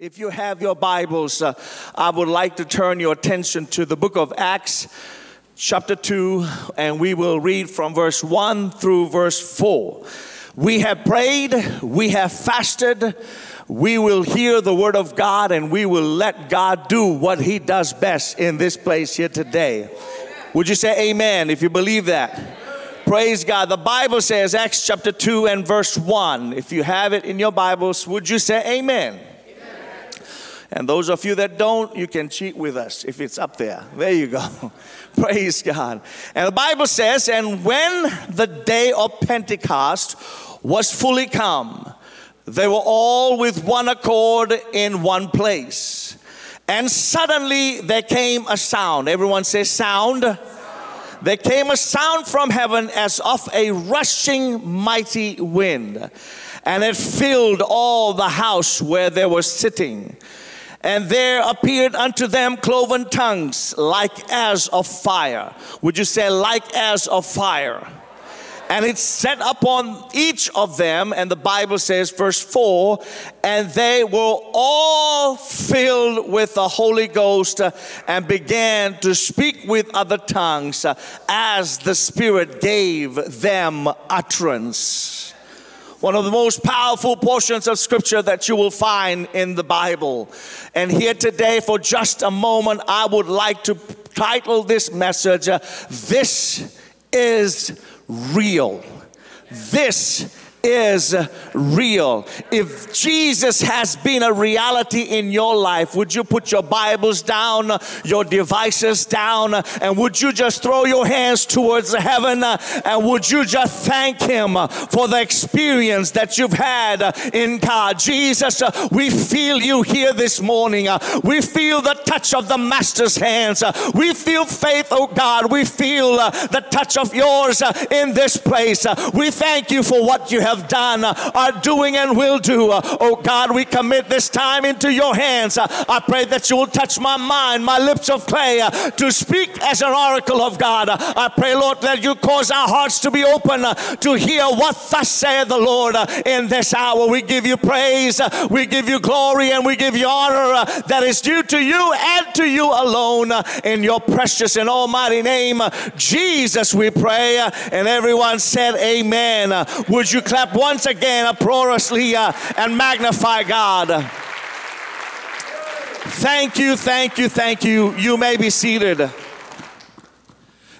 If you have your Bibles, uh, I would like to turn your attention to the book of Acts, chapter 2, and we will read from verse 1 through verse 4. We have prayed, we have fasted, we will hear the word of God, and we will let God do what He does best in this place here today. Would you say amen if you believe that? Praise God. The Bible says, Acts chapter 2 and verse 1. If you have it in your Bibles, would you say amen? And those of you that don't, you can cheat with us if it's up there. There you go. Praise God. And the Bible says, and when the day of Pentecost was fully come, they were all with one accord in one place. And suddenly there came a sound. Everyone says, sound. There came a sound from heaven as of a rushing mighty wind, and it filled all the house where they were sitting. And there appeared unto them cloven tongues like as of fire. Would you say, like as of fire? And it set upon each of them, and the Bible says, verse 4 and they were all filled with the Holy Ghost and began to speak with other tongues as the Spirit gave them utterance one of the most powerful portions of scripture that you will find in the Bible. And here today, for just a moment, I would like to title this message uh, This is Real. This is real. If Jesus has been a reality in your life, would you put your Bibles down, your devices down, and would you just throw your hands towards heaven and would you just thank Him for the experience that you've had in God? Jesus, we feel you here this morning. We feel the touch of the Master's hands. We feel faith, oh God. We feel the touch of yours in this place. We thank you for what you have have done, uh, are doing, and will do. Uh, oh God, we commit this time into your hands. Uh, I pray that you will touch my mind, my lips of clay, uh, to speak as an oracle of God. Uh, I pray, Lord, that you cause our hearts to be open uh, to hear what thus saith the Lord in this hour. We give you praise, we give you glory, and we give you honor that is due to you and to you alone. In your precious and almighty name, Jesus, we pray. And everyone said, Amen. Would you clap? Clap once again uproariously uh, and magnify God. Thank you, thank you, thank you. You may be seated.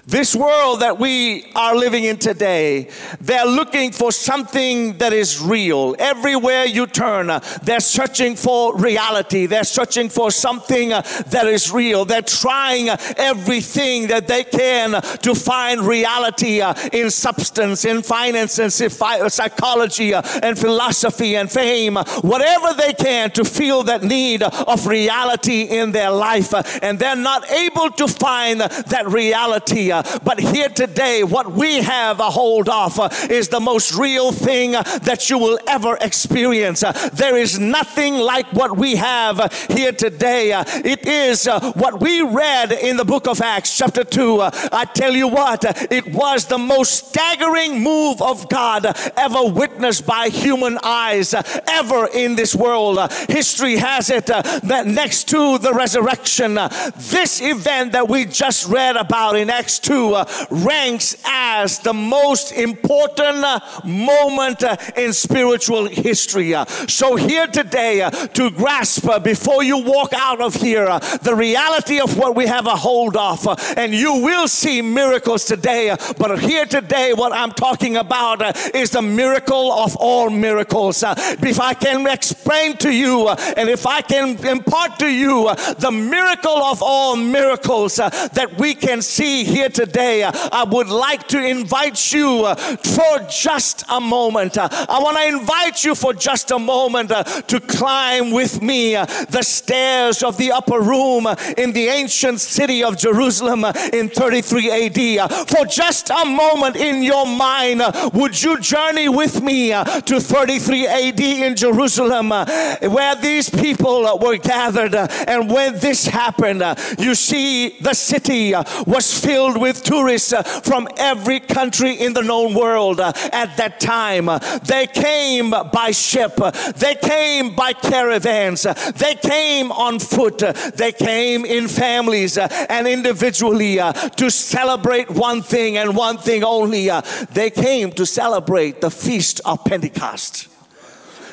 This world that we are living in today, they're looking for something that is real. Everywhere you turn, uh, they're searching for reality. They're searching for something uh, that is real. They're trying uh, everything that they can to find reality in substance, in finance, and psychology, and philosophy, and fame. Whatever they can to feel that need of reality in their life. And they're not able to find that reality but here today, what we have a hold of uh, is the most real thing uh, that you will ever experience. Uh, there is nothing like what we have uh, here today. Uh, it is uh, what we read in the book of Acts, chapter 2. I tell you what, it was the most staggering move of God ever witnessed by human eyes ever in this world. History has it that next to the resurrection, this event that we just read about in Acts 2 uh, ranks as the most important uh, moment uh, in spiritual history. Uh, so, here today, uh, to grasp uh, before you walk out of here the reality of what we have a hold of, and you will see miracles today. But here today, what I'm talking about is the miracle of all miracles. if I can explain to you, and if I can impart to you the miracle of all miracles that we can see here today, uh, I would like to invite you uh, for just a moment. Uh, I want to invite you for just a moment uh, to climb with me uh, the stairs of the upper room uh, in the ancient city of Jerusalem in 33 AD. For just a moment in your mind, would you journey with me to 33 AD in Jerusalem where these people were gathered? And when this happened, you see the city was filled with tourists uh, from every country in the known world uh, at that time. They came by ship, they came by caravans, they came on foot, they came in families uh, and individually to celebrate one thing and one thing only. They came to celebrate the feast of Pentecost.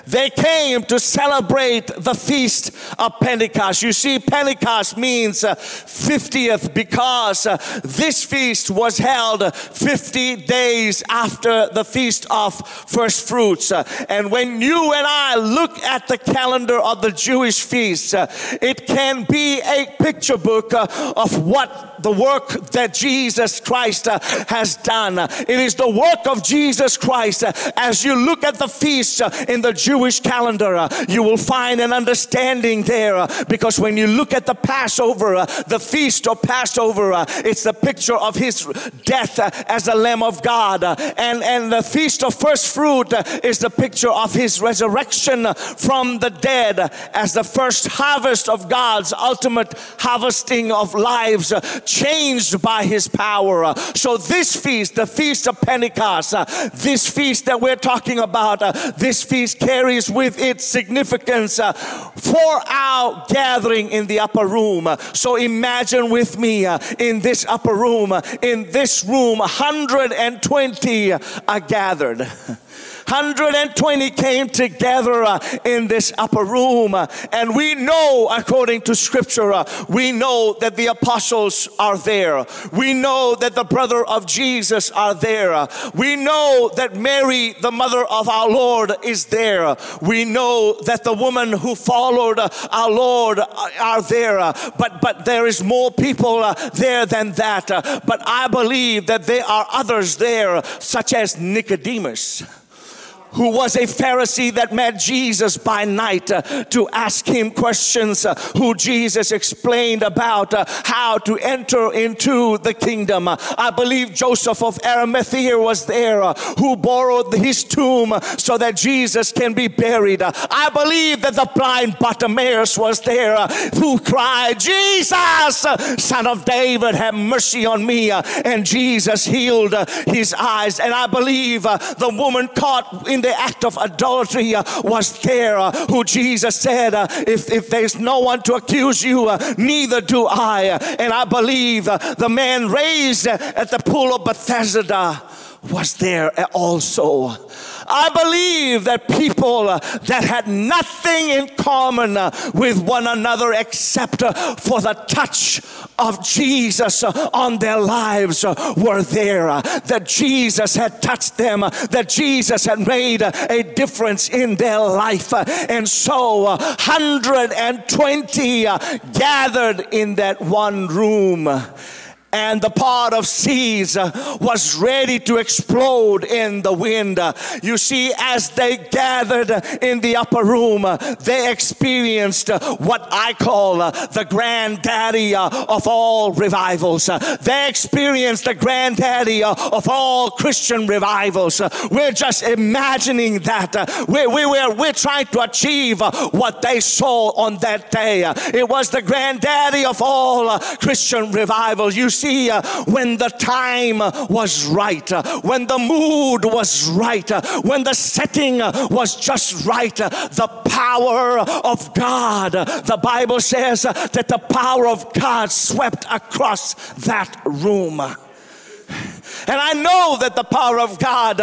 They came to celebrate the feast of Pentecost. You see, Pentecost means uh, 50th because uh, this feast was held 50 days after the feast of first fruits. Uh, and when you and I look at the calendar of the Jewish feasts, uh, it can be a picture book uh, of what the work that Jesus Christ uh, has done. It is the work of Jesus Christ. As you look at the feasts uh, in the Jewish calendar, uh, you will find an understanding there uh, because when you look at the Passover, uh, the feast of Passover, uh, it's the picture of his death as the Lamb of God. And, and the feast of first fruit is the picture of his resurrection from the dead as the first harvest of God's ultimate harvesting of lives changed by his power. Uh, So this feast, the feast of Pentecost, uh, this feast that we're talking about, uh, this feast carries with it significance for our gathering in the upper room. So imagine with me in this upper room, in this room, 120 are gathered. 120 came together uh, in this upper room. uh, and we know, according to scripture, uh, we know that the apostles are there. We know that the brother of Jesus are there. We know that Mary, the mother of our Lord, is there. We know that the woman who followed uh, our Lord uh, are there. Uh, but, but there is more people there than that. But I believe that there are others there, such as Nicodemus who was a Pharisee that met Jesus by night uh, to ask him questions, uh, who Jesus explained about uh, how to enter into the kingdom. I believe Joseph of Arimathea was there, uh, who borrowed his tomb so that Jesus can be buried. I believe that the blind Bartimaeus was there, uh, who cried, Jesus, son of David, have mercy on me. And Jesus healed uh, his eyes. And I believe the woman caught in the act of adultery uh, was there, uh, who Jesus said, uh, if, if there's no one to accuse you, neither do I. And I believe the man raised at the pool of Bethesda was there also. I believe that people that had nothing in common with one another except for the touch of Jesus on their lives were there. That Jesus had touched them, that Jesus had made a difference in their life. And so, uh, 120 uh, gathered in that one room and the pot of seeds uh, was ready to explode in the wind. You see, as they gathered in the upper room, they experienced what I call uh, the granddaddy uh, of all revivals. Uh, they experienced the granddaddy uh, of all Christian revivals. Uh, we're just imagining that. We, we, we're, we're trying to achieve what they saw on that day. It was the granddaddy of all Christian revivals. You see, uh, when the time uh, was right, uh, when the mood was right, uh, when the setting uh, was just right, uh, the power of God, the Bible says that the power of God swept across that room. And I know that the power of God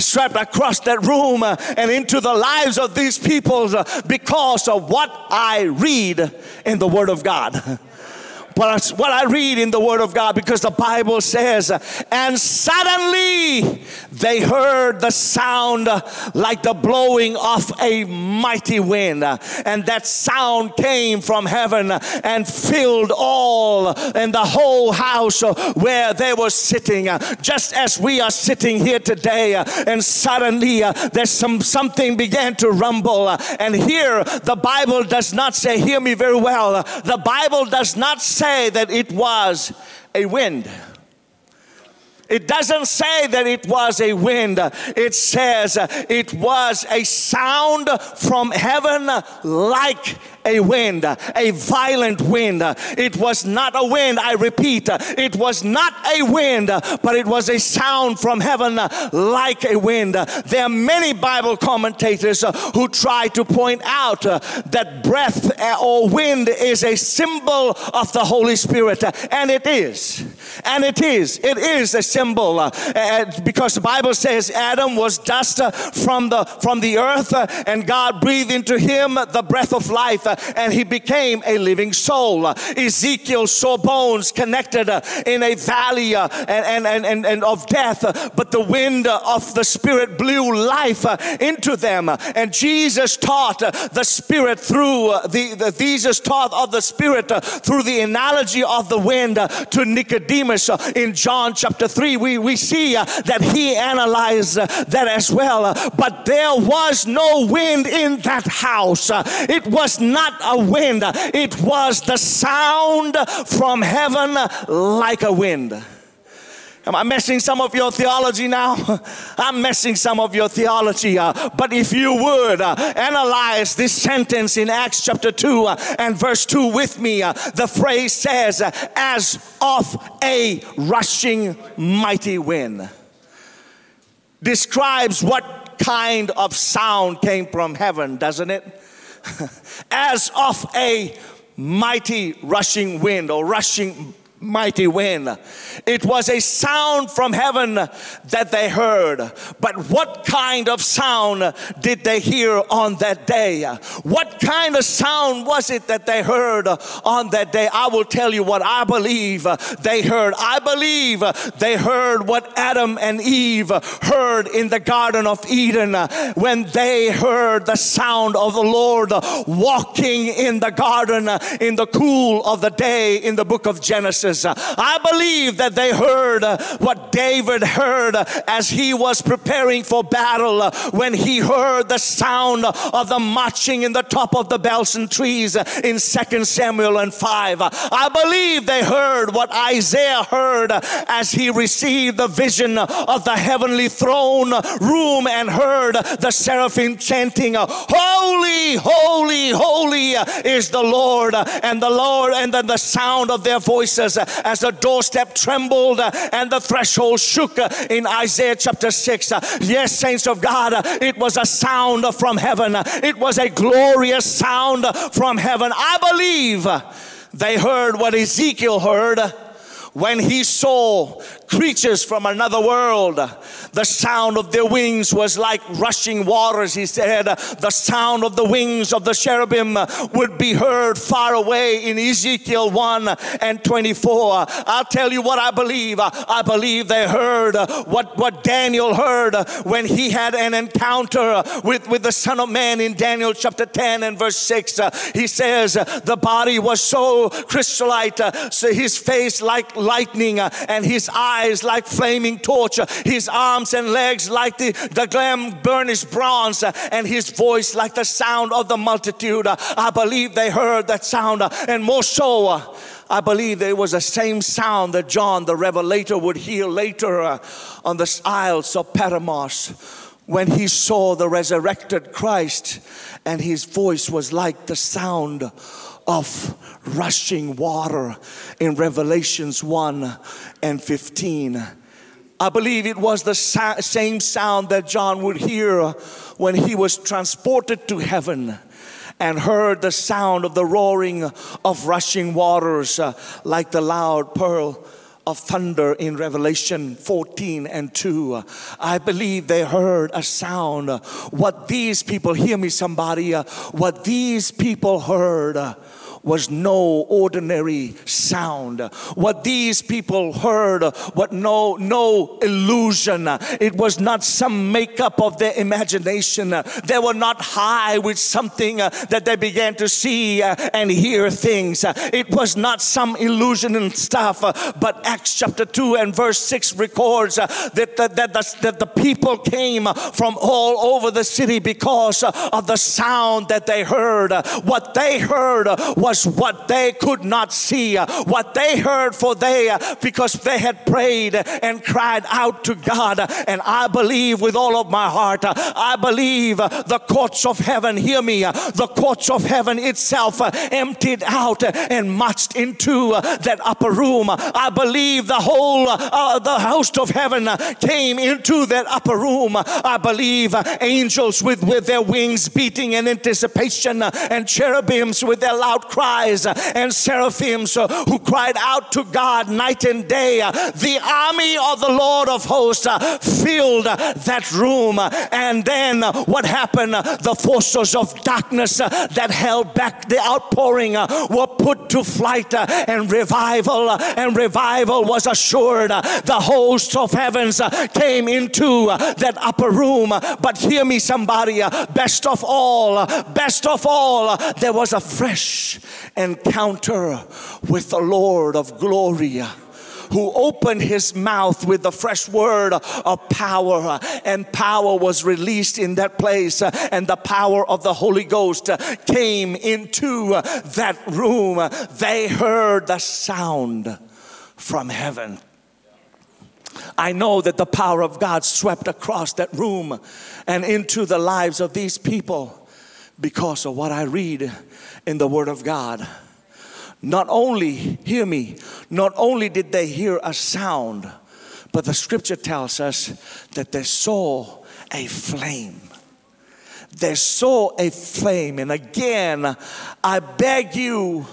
swept across that room and into the lives of these people because of what I read in the Word of God. But what I read in the Word of God because the Bible says, and suddenly they heard the sound like the blowing of a mighty wind. And that sound came from heaven and filled all and the whole house where they were sitting, just as we are sitting here today. And suddenly there's some something began to rumble. And here the Bible does not say, hear me very well. The Bible does not say that it was a wind. It doesn't say that it was a wind. It says it was a sound from heaven like a wind, a violent wind. It was not a wind, I repeat, it was not a wind, but it was a sound from heaven like a wind. There are many Bible commentators who try to point out that breath or wind is a symbol of the Holy Spirit, and it is. And it is. It is a symbol uh, because the Bible says Adam was dust from the from the earth, and God breathed into him the breath of life, uh, and he became a living soul. Ezekiel saw bones connected uh, in a valley and, and, and, and of death, but the wind of the Spirit blew life into them. And Jesus taught the Spirit through the, the Jesus taught of the Spirit through the analogy of the wind to Nicodemus uh, in John chapter 3, we, we see uh, that he analyzed uh, that as well. But there was no wind in that house. It was not a wind, it was the sound from heaven like a wind. Am I messing some of your theology now? I'm messing some of your theology. Uh, but if you would uh, analyze this sentence in Acts chapter 2 uh, and verse 2 with me, uh, the phrase says, uh, as of a rushing mighty wind. Describes what kind of sound came from heaven, doesn't it? as of a mighty rushing wind or rushing mighty wind. It was a sound from heaven that they heard. But what kind of sound did they hear on that day? What kind of sound was it that they heard on that day? I will tell you what I believe they heard. I believe they heard what Adam and Eve heard in the Garden of Eden when they heard the sound of the Lord walking in the garden in the cool of the day in the book of Genesis. I believe that they heard what David heard as he was preparing for battle when he heard the sound of the marching in the top of the balsam trees in 2 Samuel and 5. I believe they heard what Isaiah heard as he received the vision of the heavenly throne room and heard the seraphim chanting, Holy, holy, holy is the Lord, and the Lord, and then the sound of their voices as the doorstep trembled uh, and the threshold shook uh, in Isaiah chapter 6. Uh, yes, saints of God, it was a sound from heaven, it was a glorious sound from heaven. I believe they heard what Ezekiel heard when he saw creatures from another world. The sound of their wings was like rushing waters, he said. The sound of the wings of the cherubim would be heard far away in Ezekiel 1 and 24. I'll tell you what I believe. I believe they heard what, what Daniel heard when he had an encounter with, with the Son of Man in Daniel chapter 10 and verse 6. He says, The body was so chrysolite, so his face like lightning, and his eyes eyes like flaming torch, his arms and legs like the, the glam burnished bronze, and his voice like the sound of the multitude. I believe they heard that sound, and more so. I believe it was the same sound that John the Revelator would hear later on the Isles of Patmos when he saw the resurrected Christ, and his voice was like the sound of rushing water in Revelations 1 and 15. I believe it was the sa- same sound that John would hear when he was transported to heaven and heard the sound of the roaring of rushing waters uh, like the loud pearl of thunder in Revelation 14 and 2. I believe they heard a sound. What these people, hear me, somebody, uh, what these people heard was no ordinary sound. What these people heard what no no illusion. It was not some makeup of their imagination. They were not high with something that they began to see and hear things. It was not some illusion and stuff, but Acts chapter 2 and verse 6 records that, that, that, the, that the people came from all over the city because of the sound that they heard. What they heard was what they could not see, uh, what they heard for they, uh, because they had prayed and cried out to God. And I believe with all of my heart, uh, I believe the courts of heaven, hear me, the courts of heaven itself emptied out and marched into that upper room. I believe the whole, uh, the host of heaven came into that upper room. I believe angels with, with their wings beating in anticipation and cherubims with their loud cries and seraphims who cried out to God night and day. The army of the Lord of hosts uh, filled that room. And then uh, what happened? The forces of darkness uh, that held back the outpouring were put to flight and revival and revival was assured. The hosts of heavens came into that upper room. But hear me, somebody, best of all, best of all, there was a fresh encounter with the Lord of glory who opened his mouth with the fresh word of power, and power was released in that place, and the power of the Holy Ghost came into that room. They heard the sound from heaven. I know that the power of God swept across that room and into the lives of these people because of what I read in the Word of God. Not only, hear me, not only did they hear a sound, but the scripture tells us that they saw a flame. They saw a flame. And again, I beg you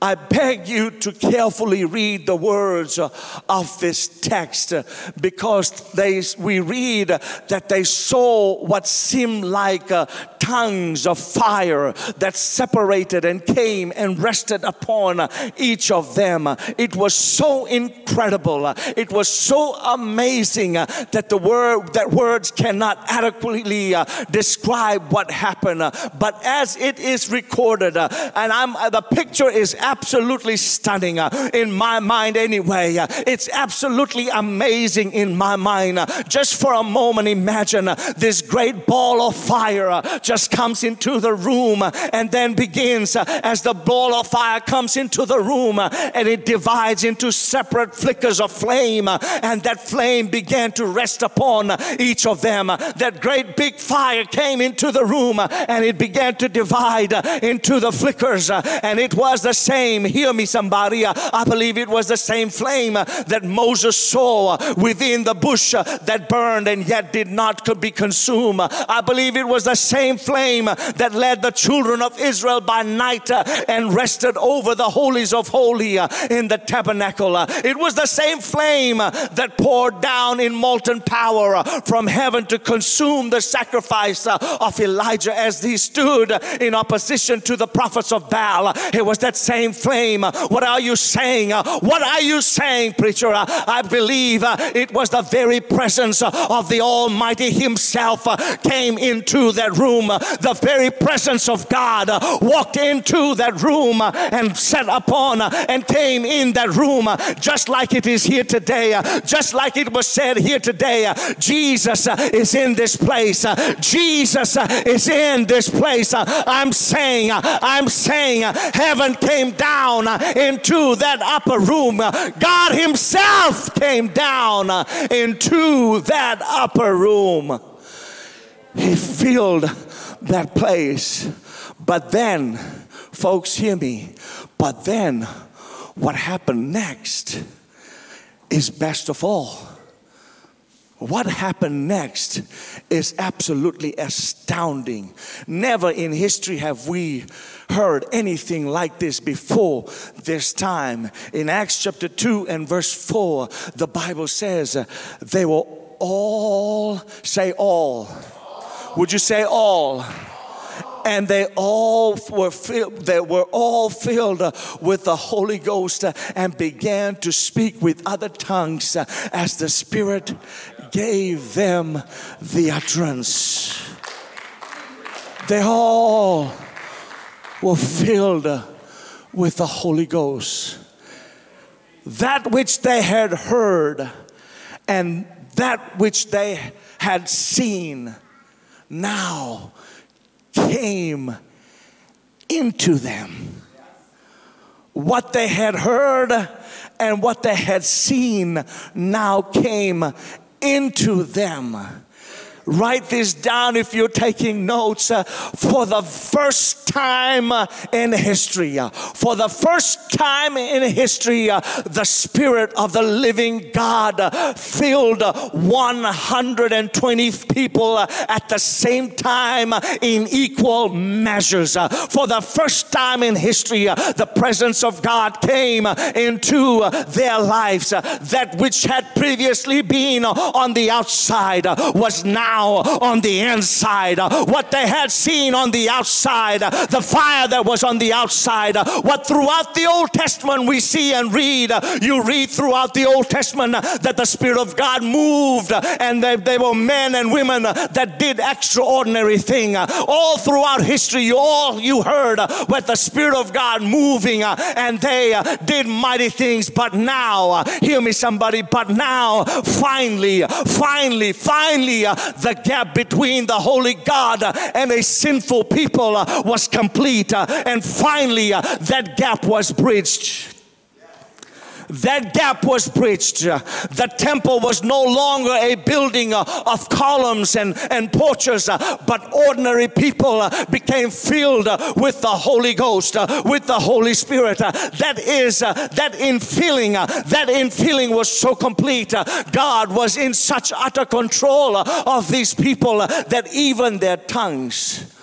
I beg you to carefully read the words of this text because they, we read that they saw what seemed like uh, tongues of fire that separated and came and rested upon each of them. It was so incredible. It was so amazing that the word that words cannot adequately uh, describe what happened. But as it is recorded, uh, and I'm the picture is absolutely stunning uh, in my mind anyway. Uh, it's absolutely amazing in my mind. Uh, just for a moment, imagine uh, this great ball of fire uh, just comes into the room uh, and then begins as the ball of fire comes into the room and it divides into separate flickers of flame and that flame began to rest upon each of them. That great big fire came into the room and it began to divide into the flickers and it was the same hear me somebody, I believe it was the same flame that Moses saw within the bush that burned and yet did not could be consumed. I believe it was the same flame that led the children of Israel by night and rested over the holies of holy in the tabernacle. It was the same flame that poured down in molten power from heaven to consume the sacrifice of Elijah as he stood in opposition to the prophets of Baal. It was that same same flame. What are you saying? What are you saying, preacher? I believe it was the very presence of the Almighty Himself came into that room. The very presence of God walked into that room and sat upon and came in that room, just like it is here today, just like it was said here today. Jesus is in this place. Jesus is in this place. I'm saying, I'm saying, heaven came down into that upper room. God Himself came down into that upper room. He filled that place. But then, folks, hear me. But then, what happened next is best of all. What happened next is absolutely astounding. Never in history have we heard anything like this before this time. In Acts chapter 2 and verse 4, the Bible says they were all, say all. Would you say all? and they all were filled, they were all filled with the Holy Ghost and began to speak with other tongues as the Spirit gave them the utterance. They all were filled with the Holy Ghost. That which they had heard and that which they had seen now came into them. what they had heard and what they had seen now came into them. Write this down if you're taking notes. Uh, for the first time uh, in history, uh, for the first time in history, uh, the Spirit of the living God uh, filled 120 people uh, at the same time in equal measures. for the first time in history, the presence of God came into their lives. that which had previously been on the outside was now now on the inside. What they had seen on the outside, the fire that was on the outside, what throughout the Old Testament we see and read. You read throughout the Old Testament that the Spirit of God moved and they, they were men and women that did extraordinary thing. All throughout history, you all you heard with the Spirit of God moving and they did mighty things. But now, hear me, somebody. But now, finally, finally, finally, the gap between the holy God and a sinful people uh, was complete. Uh, and finally, uh, that gap was bridged that gap was bridged. The temple was no longer a building uh, of columns and, and porches, uh, but ordinary people uh, became filled with the Holy Ghost, with the Holy Spirit. That is, that infilling, that infilling was so complete. God was in such utter control of these people that even their tongues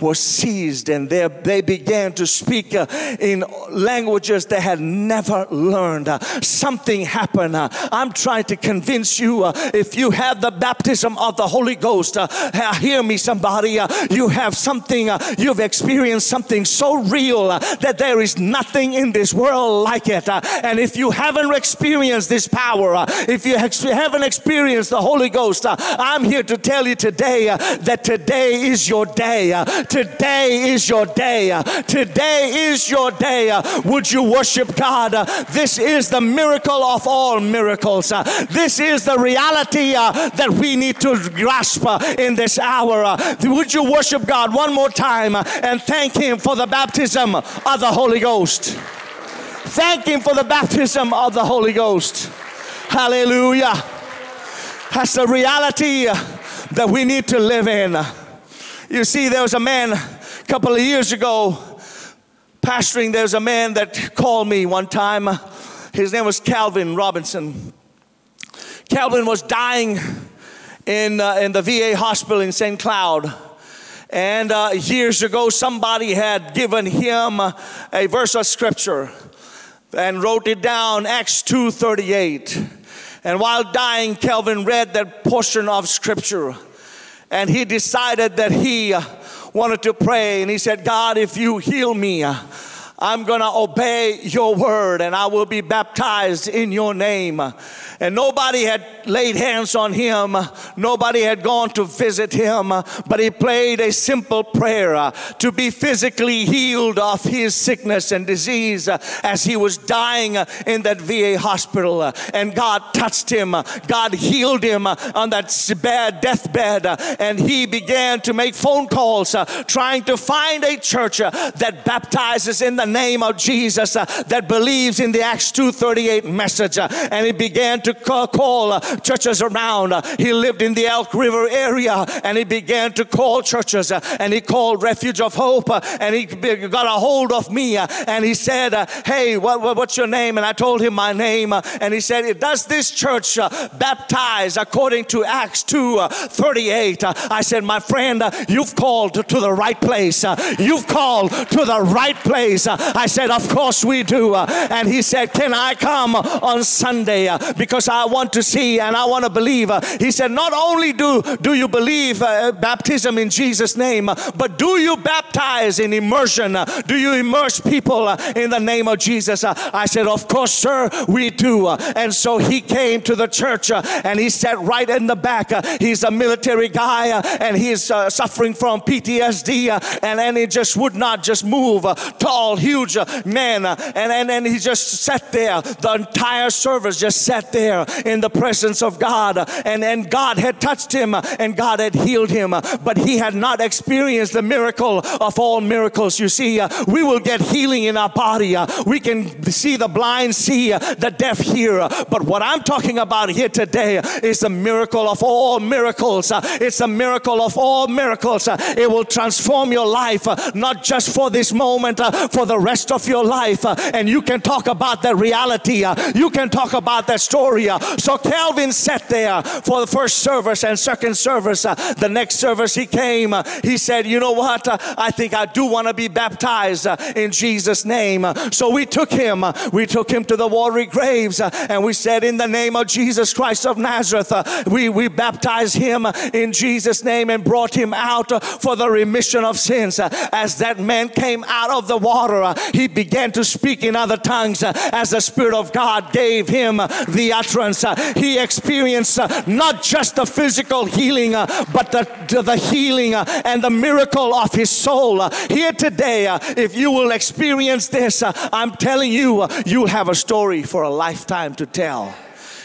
were seized and they, they began to speak uh, in languages they had never learned. Uh, something happened. Uh, I'm trying to convince you uh, if you have the baptism of the Holy Ghost, uh, hear me, somebody, uh, you have something, you've experienced something so real that there is nothing in this world like it. and if you haven't experienced this power, if you haven't experienced the Holy Ghost, I'm here to tell you today that today is your day. Today is your day. Today is your day. Would you worship God? This is the miracle of all miracles. This is the reality uh, that we need to grasp uh, in this hour. Would you worship God one more time and thank Him for the baptism of the Holy Ghost? Thank Him for the baptism of the Holy Ghost. Hallelujah. That's the reality uh, that we need to live in. You see, there was a man a couple of years ago pastoring. There's a man that called me one time. His name was Calvin Robinson. Calvin was dying in, uh, in the VA hospital in St. Cloud. And uh, years ago, somebody had given him a verse of scripture and wrote it down, Acts 2:38. And while dying, Calvin read that portion of scripture and he decided that he uh, wanted to pray. And he said, God, if you heal me, uh, I'm going to obey your word and I will be baptized in your name. And nobody had laid hands on him, nobody had gone to visit him, but he prayed a simple prayer uh, to be physically healed of his sickness and disease uh, as he was dying uh, in that VA hospital. And God touched him, God healed him on that bad deathbed, and he began to make phone calls trying to find a church that baptizes in the name of Jesus uh, that believes in the Acts 2:38 message, uh, and he began to call, call uh, churches around. Uh, he lived in the Elk River area, and he began to call churches, uh, and he called Refuge of Hope, and he got a hold of me, and he said, "Hey, what, what, what's your name?" And I told him my name, and he said, "Does this church baptize according to Acts 2:38?" I said, "My friend, you've called to the right place. you've called to the right place." I said, Of course we do. And he said, Can I come on Sunday? Because I want to see and I want to believe. He said, Not only do, do you believe uh, baptism in Jesus' name, but do you baptize in immersion? Do you immerse people in the name of Jesus? I said, Of course, sir, we do. And so he came to the church and he sat right in the back. He's a military guy and he's uh, suffering from PTSD and, and he just would not just move tall. Huge man, and, and, and he just sat there. The entire service just sat there in the presence of God, and, and God had touched him and God had healed him, but he had not experienced the miracle of all miracles. You see, we will get healing in our body. We can see the blind see, the deaf hear. But what I'm talking about here today is the miracle of all miracles. It's a miracle of all miracles. It will transform your life, not just for this moment, for the rest of your life. Uh, and you can talk about that reality. Uh, you can talk about that story. Uh. So Calvin sat there for the first service and second service. The next service he came, he said, You know what? I think I do want to be baptized in Jesus' name. So we took him, we took him to the watery graves, and we said, In the name of Jesus Christ of Nazareth, we, we baptized him in Jesus' name and brought him out for the remission of sins. As that man came out of the water, Uh, he began to speak in other tongues uh, as the Spirit of God gave him uh, the utterance. He experienced not just the physical healing, but the, the healing and the miracle of his soul. Here today, if you will experience this, I'm telling you, you'll have a story for a lifetime to tell.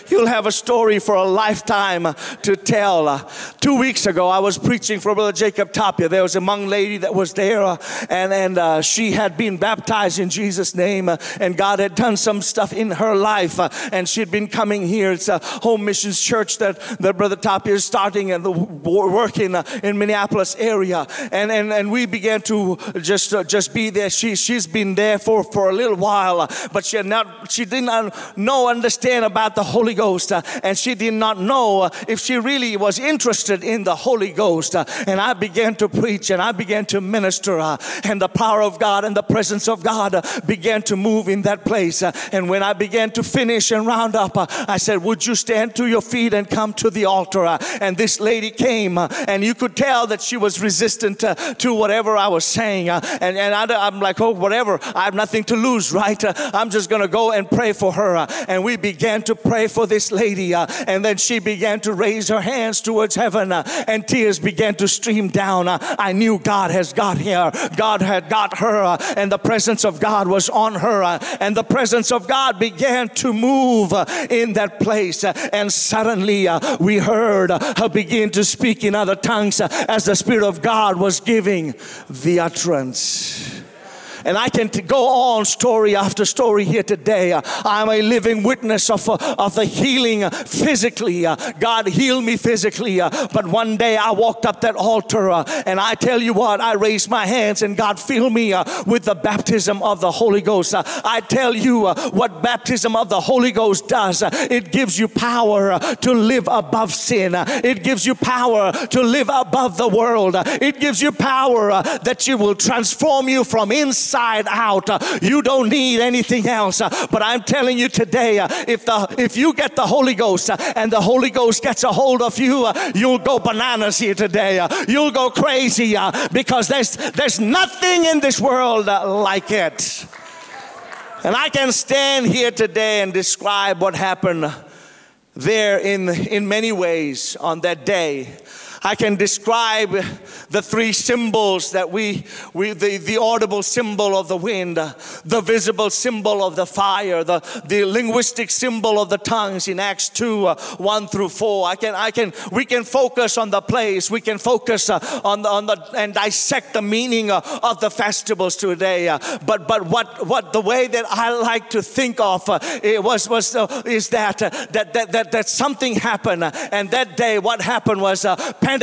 You'll have a story for a lifetime to tell. Uh, two weeks ago, I was preaching for Brother Jacob Tapia. There was a young lady that was there, uh, and, and uh, she had been baptized in Jesus' name, uh, and God had done some stuff in her life, uh, and she had been coming here. It's a home missions church that, that Brother Tapia is starting and working uh, in Minneapolis area, and, and, and we began to just just be there. She, she's been there for, for a little while, but she, had not, she didn't know, understand about the Holy Ghost, uh, and she did not know uh, if she really was interested in the Holy Ghost. Uh, and I began to preach and I began to minister, uh, and the power of God and the presence of God uh, began to move in that place. Uh, and when I began to finish and round up, I said, Would you stand to your feet and come to the altar? and this lady came, and you could tell that she was resistant to whatever I was saying. and and I, am like, Oh, whatever, I have nothing to lose, right? I'm just going to go and pray for her. and we began to pray for this lady. Uh, and then she began to raise her hands towards heaven, uh, and tears began to stream down. Uh, I knew God has got here. God had got her, uh, and the presence of God was on her, uh, and the presence of God began to move uh, in that place. and suddenly we heard her begin to speak in other tongues as the Spirit of God was giving the utterance. And I can go on story after story here today. I'm a living witness of, of the healing physically. God healed me physically. But one day I walked up that altar and I tell you what, I raised my hands and God filled me with the baptism of the Holy Ghost. I tell you what baptism of the Holy Ghost does. It gives you power to live above sin. It gives you power to live above the world. It gives you power that you will transform you from inside inside out. Uh, you don't need anything else. Uh, but I'm telling you today, uh, if the if you get the Holy Ghost and the Holy Ghost gets a hold of you, you'll go bananas here today. You'll go crazy because there's there's nothing in this world like it. And I can stand here today and describe what happened there in, in many ways on that day. I can describe the three symbols that we, we the, the audible symbol of the wind, the visible symbol of the fire, the, the linguistic symbol of the tongues in Acts 2 uh, 1 through 4. I can, I can, we can focus on the place, we can focus uh, on, the, on the, and dissect the meaning uh, of the festivals today. Uh, but, but what, what the way that I like to think of uh, it was, was uh, is that, that, that, that, that something happened. and that day, what happened was Pentecost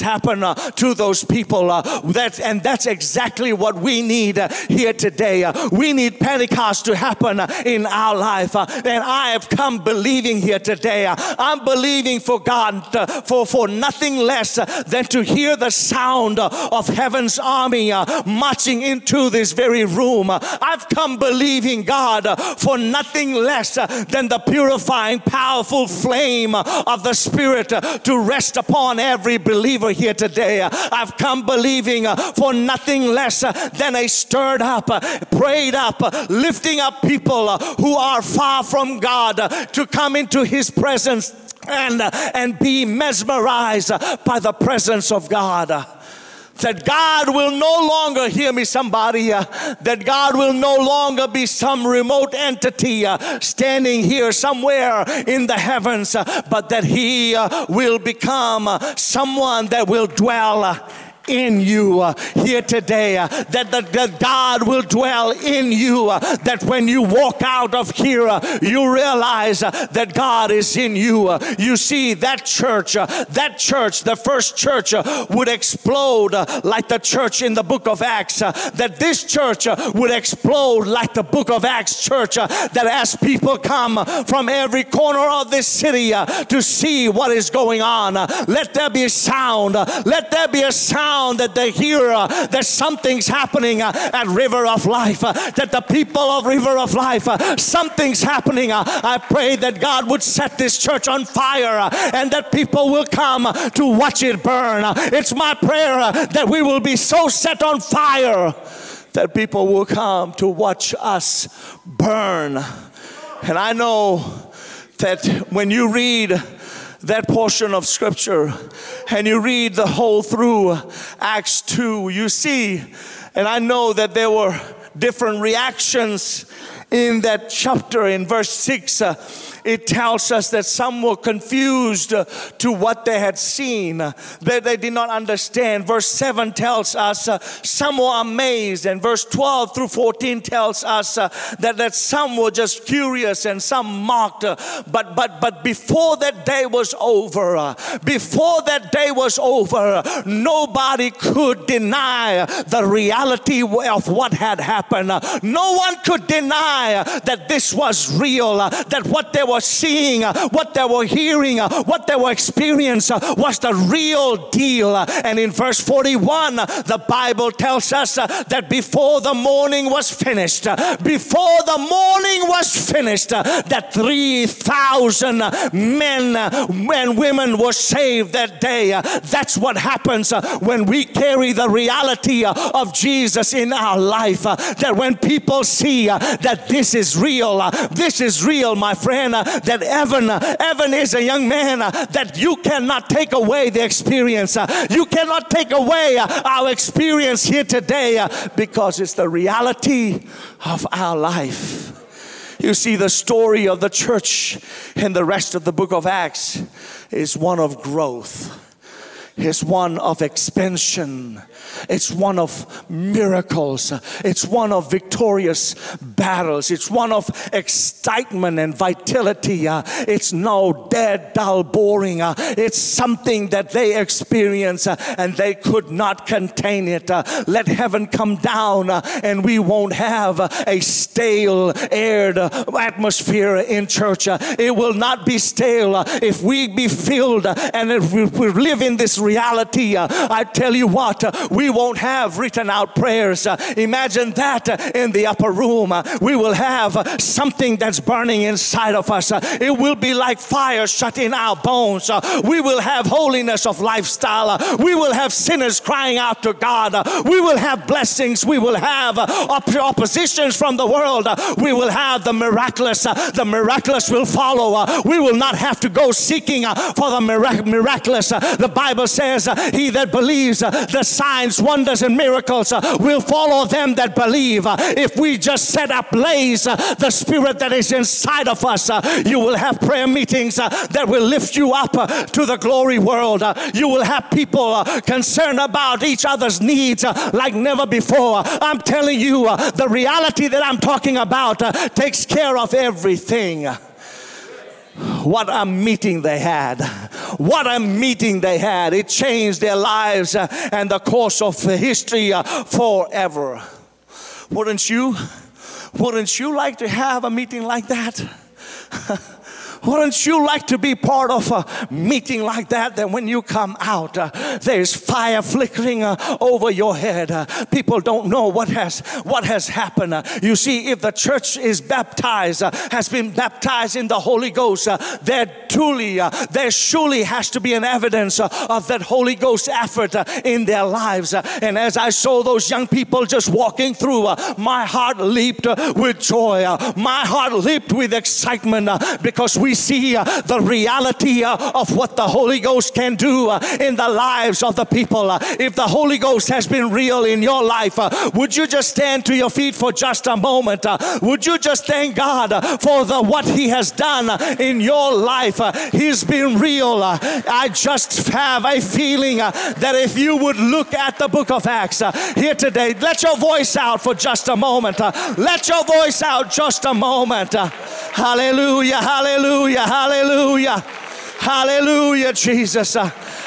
happen uh, to those people. Uh, that, and that's exactly what we need uh, here today. Uh, we need Pentecost to happen uh, in our life. Uh, and I have come believing here today. I'm believing for God for, for nothing less than to hear the sound of heaven's army marching into this very room. I've come believing God for nothing less than the purifying, powerful flame of the Spirit to rest upon every believer here today. I've come believing uh, for nothing less uh, than a stirred up, uh, prayed up, lifting up people who are far from God to come into His presence and, and be mesmerized by the presence of God. That God will no longer, hear me, somebody, uh, that God will no longer be some remote entity uh, standing here somewhere in the heavens, uh, but that He uh, will become uh, someone that will dwell uh, in you uh, here today, uh, that, that, that, God will dwell in you, uh, that when you walk out of here, uh, you realize uh, that God is in you. Uh, you see, that church, that church, the first church, would explode like the church in the book of Acts, that this church would explode like the book of Acts church, that as people come from every corner of this city to see what is going on, let there be sound, let there be a sound that they hear uh, that something's happening uh, at River of Life, uh, that the people of River of Life, something's happening. I pray that God would set this church on fire and that people will come to watch it burn. it's my prayer that we will be so set on fire that people will come to watch us burn. And I know that when you read that portion of scripture and you read the whole through Acts 2, you see, and I know that there were different reactions in that chapter in verse 6. Uh, it tells us that some were confused uh, to what they had seen, that they did not understand. Verse 7 tells us uh, some were amazed, and verse 12 through 14 tells us uh, that, that some were just curious and some mocked. But, but, but before that day was over, before that day was over, nobody could deny the reality of what had happened. No one could deny that this was real, that what they were seeing, uh, what they were hearing, uh, what they were experiencing uh, was the real deal. Uh, and in verse 41, uh, the Bible tells us uh, that before the morning was finished, before the morning was finished, that 3,000 men and women were saved that day. That's what happens when we carry the reality of Jesus in our life. That when people see that this is real, this is real, my friend, that Evan, Evan is a young man uh, that you cannot take away the experience. Uh, you cannot take away uh, our experience here today because it's the reality of our life. You see, the story of the church in the rest of the book of Acts is one of growth, is one of expansion, it's one of miracles. It's one of victorious battles. It's one of excitement and vitality. It's no dead, dull, boring. It's something that they experience and they could not contain it. Let heaven come down and we won't have a stale aired atmosphere in church. it will not be stale if we be filled and if we, we live in this reality. I tell you what, we won't have written out prayers. Uh, imagine that uh, in the upper room. Uh, we will have uh, something that's burning inside of us. Uh, it will be like fire shut in our bones. Uh, we will have holiness of lifestyle. we will have sinners crying out to God. we will have blessings. We will have op- oppositions from the world. we will have the miraculous. the miraculous will follow. we will not have to go seeking for the mirac- miraculous. the Bible says, He that believes the signs signs, wonders, and miracles uh, will follow them that believe. Uh, if we just set ablaze uh, the spirit that is inside of us, uh, you will have prayer meetings uh, that will lift you up uh, to the glory world. you will have people concerned about each other's needs like never before. I'm telling you, the reality that I'm talking about takes care of everything. What a meeting they had. What a meeting they had. It changed their lives uh, and the course of history uh, forever. Wouldn't you? Wouldn't you like to have a meeting like that? Wouldn't you like to be part of a meeting like that? That when you come out, uh, there's fire flickering uh, over your head. Uh, people don't know what has what has happened. Uh, you see, if the church is baptized, uh, has been baptized in the Holy Ghost, uh, there truly, there surely has to be an evidence of that Holy Ghost effort in their lives. and as I saw those young people just walking through, my heart leaped with joy. my heart leaped with excitement because we we see uh, the reality uh, of what the Holy Ghost can do uh, in the lives of the people. Uh, if the Holy Ghost has been real in your life, uh, would you just stand to your feet for just a moment? Uh, would you just thank God for the what He has done in your life? He's been real. I just have a feeling that if you would look at the book of Acts here today, let your voice out for just a moment. Let your voice out just a moment. Uh, hallelujah, hallelujah, hallelujah. Hallelujah, Jesus.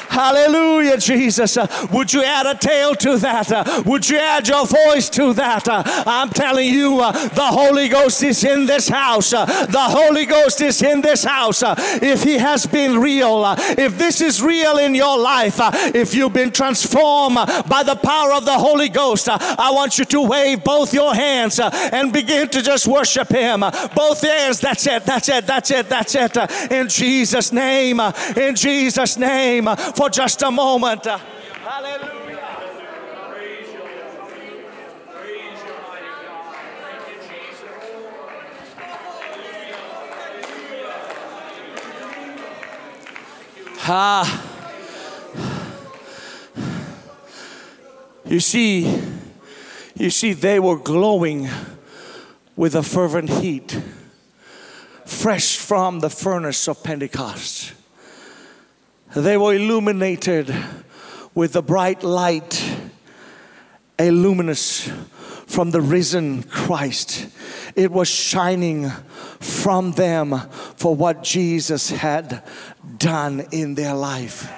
Hallelujah, Jesus. Uh, would you add a tail to that? Uh, would you add your voice to that? Uh, I'm telling you, uh, the Holy Ghost is in this house. Uh, the Holy Ghost is in this house. Uh, if He has been real, if this is real in your life, if you've been transformed by the power of the Holy Ghost, I want you to wave both your hands and begin to just worship Him. Both hands, that's it, that's it, that's it, that's it. In Jesus' name, in Jesus' name, uh, for just a moment. Hallelujah. Ah. You see, you see, they were glowing with a fervent heat, fresh from the furnace of Pentecost. They were illuminated with the bright light, a luminous from the risen Christ. It was shining from them for what Jesus had done in their life.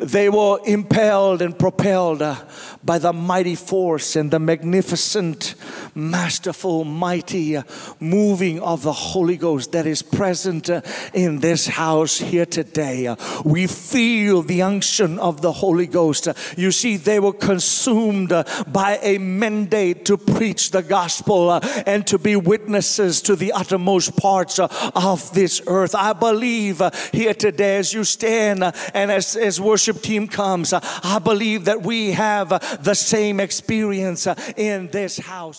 They were impelled and propelled uh, by the mighty force and the magnificent, masterful, mighty uh, moving of the Holy Ghost that is present uh, in this house here today. Uh, we feel the unction of the Holy Ghost. Uh, you see, they were consumed uh, by a mandate to preach the gospel and to be witnesses to the uttermost parts of this earth. I believe here today as you stand and as, as worship team comes, I believe that we have the same experience in this house.